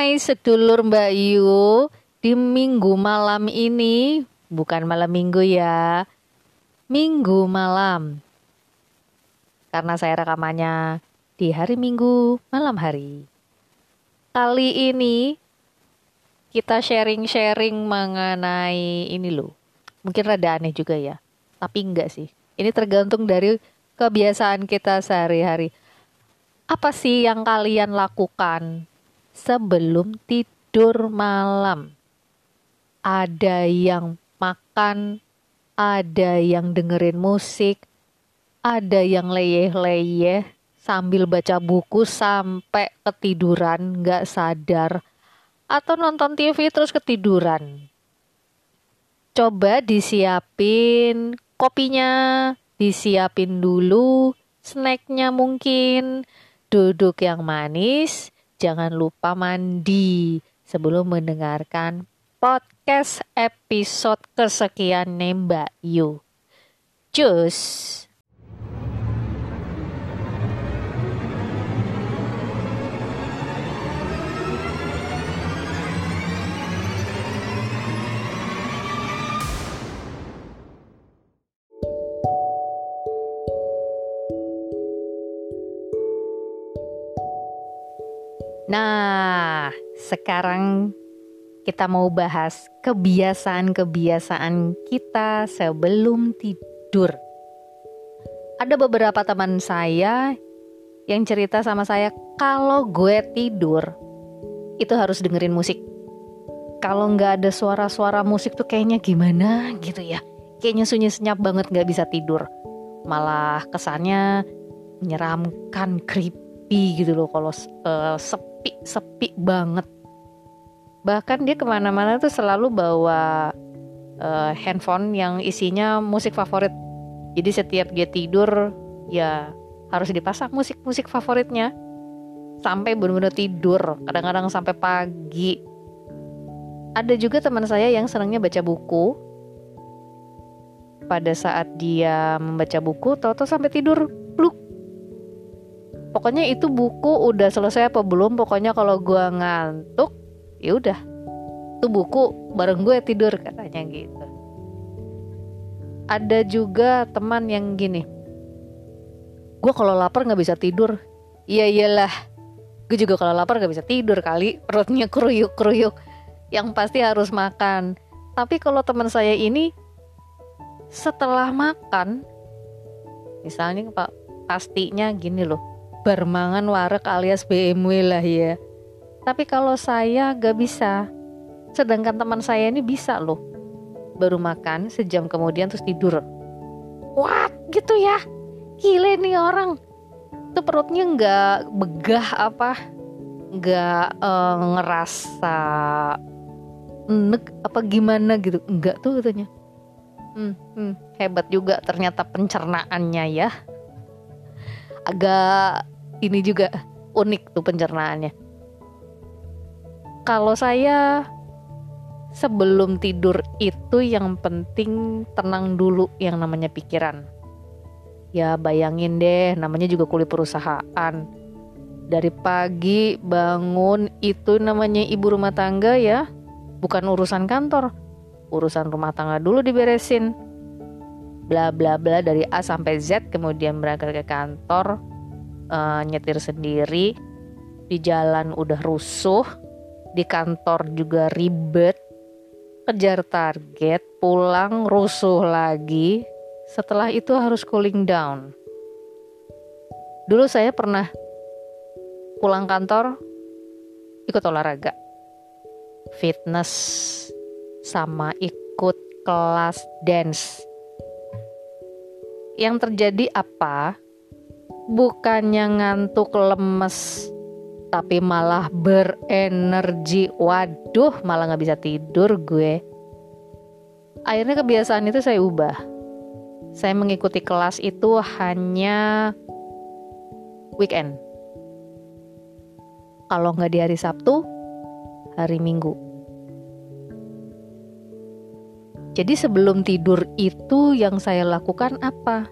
Hai sedulur Mbak Yu Di minggu malam ini. Bukan malam minggu ya. Minggu malam. Karena saya rekamannya Di hari minggu malam hari. Kali ini Kita sharing-sharing mengenai Ini loh. Mungkin rada aneh juga ya. Tapi enggak sih. Ini tergantung dari kebiasaan kita sehari-hari. Apa sih yang kalian lakukan sebelum tidur malam? Ada yang makan, ada yang dengerin musik, ada yang leyeh-leyeh sambil baca buku sampai ketiduran nggak sadar, atau nonton TV terus ketiduran. Coba disiapin kopinya, disiapin dulu, snacknya mungkin, duduk yang manis, jangan lupa mandi sebelum mendengarkan podcast episode kesekian Mbak Yu. Cus. Nah, sekarang kita mau bahas kebiasaan-kebiasaan kita sebelum tidur. Ada beberapa teman saya yang cerita sama saya kalau gue tidur itu harus dengerin musik. Kalau nggak ada suara-suara musik tuh kayaknya gimana gitu ya. Kayaknya sunyi senyap banget nggak bisa tidur. Malah kesannya menyeramkan, creepy gitu loh kalau uh, sepi sepi banget. Bahkan dia ke mana-mana tuh selalu bawa uh, handphone yang isinya musik favorit. Jadi setiap dia tidur ya harus dipasang musik-musik favoritnya. Sampai benar-benar tidur kadang-kadang sampai pagi. Ada juga teman saya yang senangnya baca buku. Pada saat dia membaca buku tahu-tahu sampai tidur pokoknya itu buku udah selesai apa belum pokoknya kalau gue ngantuk ya udah. Itu buku bareng gue tidur katanya gitu. Ada juga teman yang gini. Gue kalau lapar nggak bisa tidur. Iya iyalah. Gue juga kalau lapar nggak bisa tidur kali perutnya keruyuk keruyuk yang pasti harus makan. Tapi kalau teman saya ini setelah makan misalnya pak pastinya gini loh bermangan warek alias BMW lah ya. Tapi kalau saya gak bisa, sedangkan teman saya ini bisa loh. Baru makan sejam kemudian terus tidur. What gitu ya? Gile nih orang. Itu perutnya nggak begah apa? Nggak uh, ngerasa nek apa gimana gitu? Enggak tuh katanya. Hmm, hmm, hebat juga ternyata pencernaannya ya agak ini juga unik tuh pencernaannya. Kalau saya sebelum tidur itu yang penting tenang dulu yang namanya pikiran. Ya bayangin deh namanya juga kulit perusahaan. Dari pagi bangun itu namanya ibu rumah tangga ya. Bukan urusan kantor. Urusan rumah tangga dulu diberesin bla bla bla dari A sampai Z kemudian berangkat ke kantor uh, nyetir sendiri di jalan udah rusuh di kantor juga ribet kejar target pulang rusuh lagi. Setelah itu harus cooling down. Dulu saya pernah pulang kantor ikut olahraga fitness sama ikut kelas dance. Yang terjadi apa? Bukannya ngantuk lemes, tapi malah berenergi. Waduh, malah nggak bisa tidur gue. Akhirnya kebiasaan itu saya ubah. Saya mengikuti kelas itu hanya weekend. Kalau nggak di hari Sabtu, hari Minggu. Jadi sebelum tidur itu yang saya lakukan apa?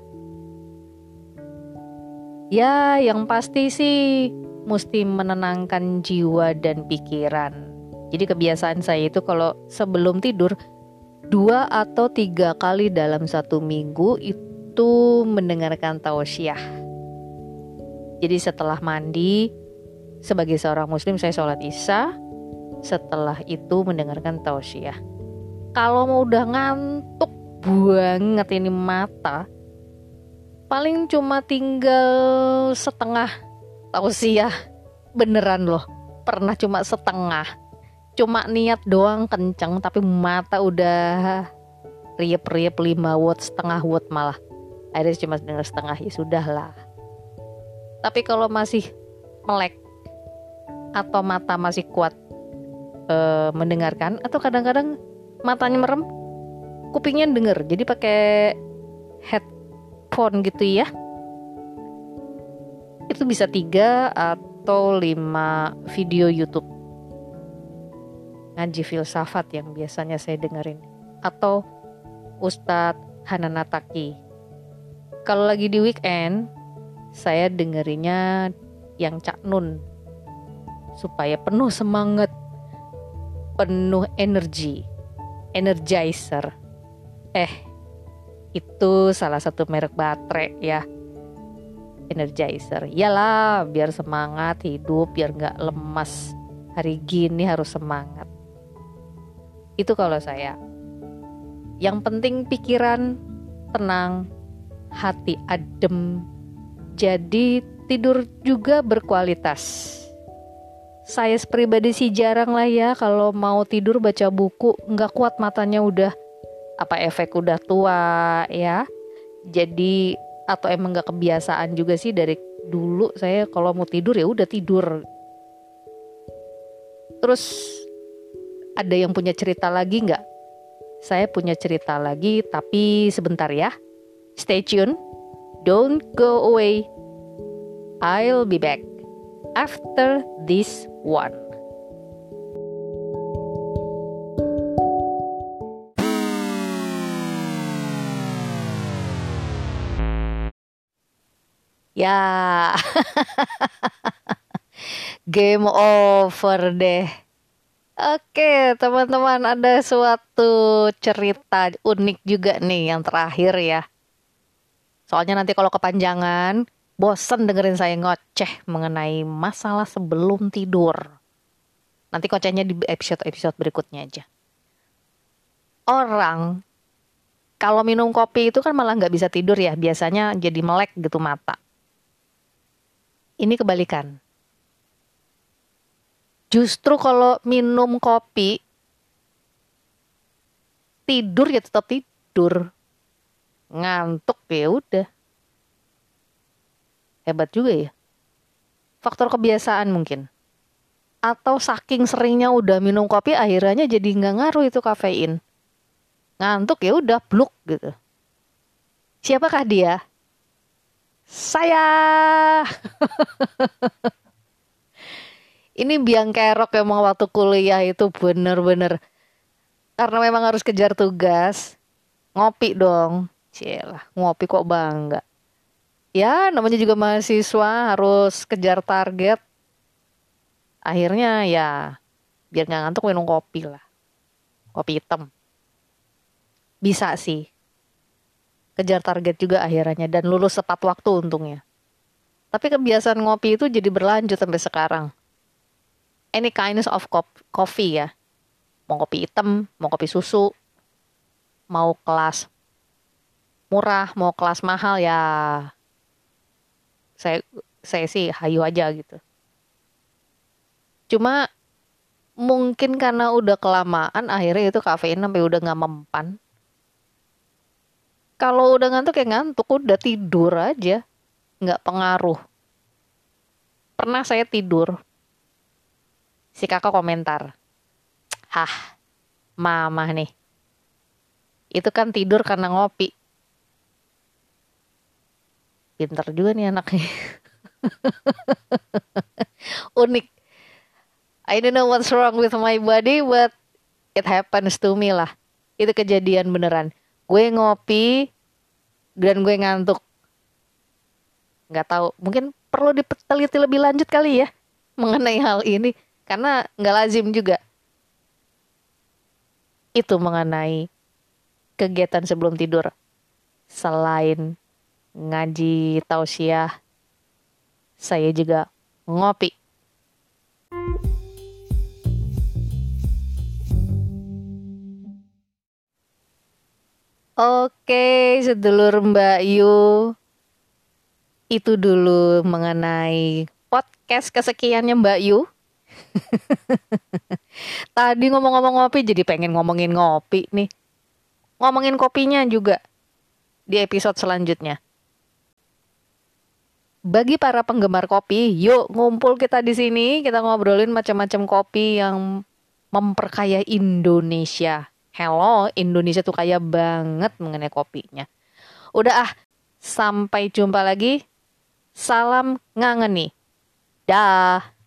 Ya, yang pasti sih mesti menenangkan jiwa dan pikiran. Jadi kebiasaan saya itu kalau sebelum tidur dua atau tiga kali dalam satu minggu itu mendengarkan tausiah. Jadi setelah mandi sebagai seorang muslim saya sholat isya, setelah itu mendengarkan tausiah. Kalau mau udah ngantuk banget ini mata, paling cuma tinggal setengah. Tausiah beneran loh. Pernah cuma setengah. Cuma niat doang kenceng tapi mata udah riep-riep 5 watt setengah watt malah. Akhirnya cuma denger setengah ya sudah lah tapi kalau masih melek atau mata masih kuat uh, mendengarkan atau kadang-kadang matanya merem kupingnya denger. Jadi pakai headphone gitu ya. Itu bisa tiga atau lima video YouTube. Ngaji filsafat yang biasanya saya dengerin. Atau Ustadz Hananataki. Kalau lagi di weekend saya dengerinnya yang Cak Nun. Supaya penuh semangat penuh energi energizer. Eh itu salah satu merek baterai ya. Energizer. Iyalah biar semangat hidup biar nggak lemas. Hari gini harus semangat. Itu kalau saya. Yang penting pikiran tenang hati adem. Jadi tidur juga berkualitas. Saya pribadi sih jarang lah ya kalau mau tidur baca buku. Nggak kuat matanya udah apa efek udah tua ya. Jadi atau emang gak kebiasaan juga sih dari dulu saya kalau mau tidur ya udah tidur. Terus ada yang punya cerita lagi nggak? Saya punya cerita lagi tapi sebentar ya. Stay tune. Don't go away. I'll be back after this one Ya, game over deh. Oke, teman-teman, ada suatu cerita unik juga nih yang terakhir ya. Soalnya nanti kalau kepanjangan, bosen dengerin saya ngoceh mengenai masalah sebelum tidur. Nanti kocehnya di episode-episode berikutnya aja. Orang kalau minum kopi itu kan malah nggak bisa tidur ya, biasanya jadi melek gitu mata ini kebalikan. Justru kalau minum kopi, tidur ya tetap tidur. Ngantuk ya udah. Hebat juga ya. Faktor kebiasaan mungkin. Atau saking seringnya udah minum kopi akhirnya jadi nggak ngaruh itu kafein. Ngantuk ya udah bluk gitu. Siapakah dia? Saya. Ini biang kerok emang waktu kuliah itu bener-bener. Karena memang harus kejar tugas. Ngopi dong. Cielah, ngopi kok bangga. Ya namanya juga mahasiswa harus kejar target. Akhirnya ya biar nggak ngantuk minum kopi lah. Kopi hitam. Bisa sih kejar target juga akhirnya dan lulus tepat waktu untungnya. Tapi kebiasaan ngopi itu jadi berlanjut sampai sekarang. Any kinds of coffee ya. Mau kopi hitam, mau kopi susu, mau kelas murah, mau kelas mahal ya saya saya sih hayu aja gitu. Cuma mungkin karena udah kelamaan akhirnya itu kafein sampai udah nggak mempan kalau udah ngantuk ya ngantuk udah tidur aja. Nggak pengaruh. Pernah saya tidur. Si kakak komentar hah mama nih. Itu kan tidur karena ngopi. Pinter juga nih anaknya. Unik. I don't know what's wrong with my body but it happens to me lah. Itu kejadian beneran gue ngopi dan gue ngantuk nggak tahu mungkin perlu diteliti lebih lanjut kali ya mengenai hal ini karena nggak lazim juga. Itu mengenai kegiatan sebelum tidur. Selain ngaji tausiah, saya juga ngopi. Oke, sedulur Mbak Yu. Itu dulu mengenai podcast kesekiannya Mbak Yu. Tadi ngomong-ngomong ngopi jadi pengen ngomongin ngopi nih. Ngomongin kopinya juga di episode selanjutnya. Bagi para penggemar kopi, yuk ngumpul kita di sini, kita ngobrolin macam-macam kopi yang memperkaya Indonesia hello Indonesia tuh kaya banget mengenai kopinya. Udah ah, sampai jumpa lagi. Salam ngangen nih. Dah.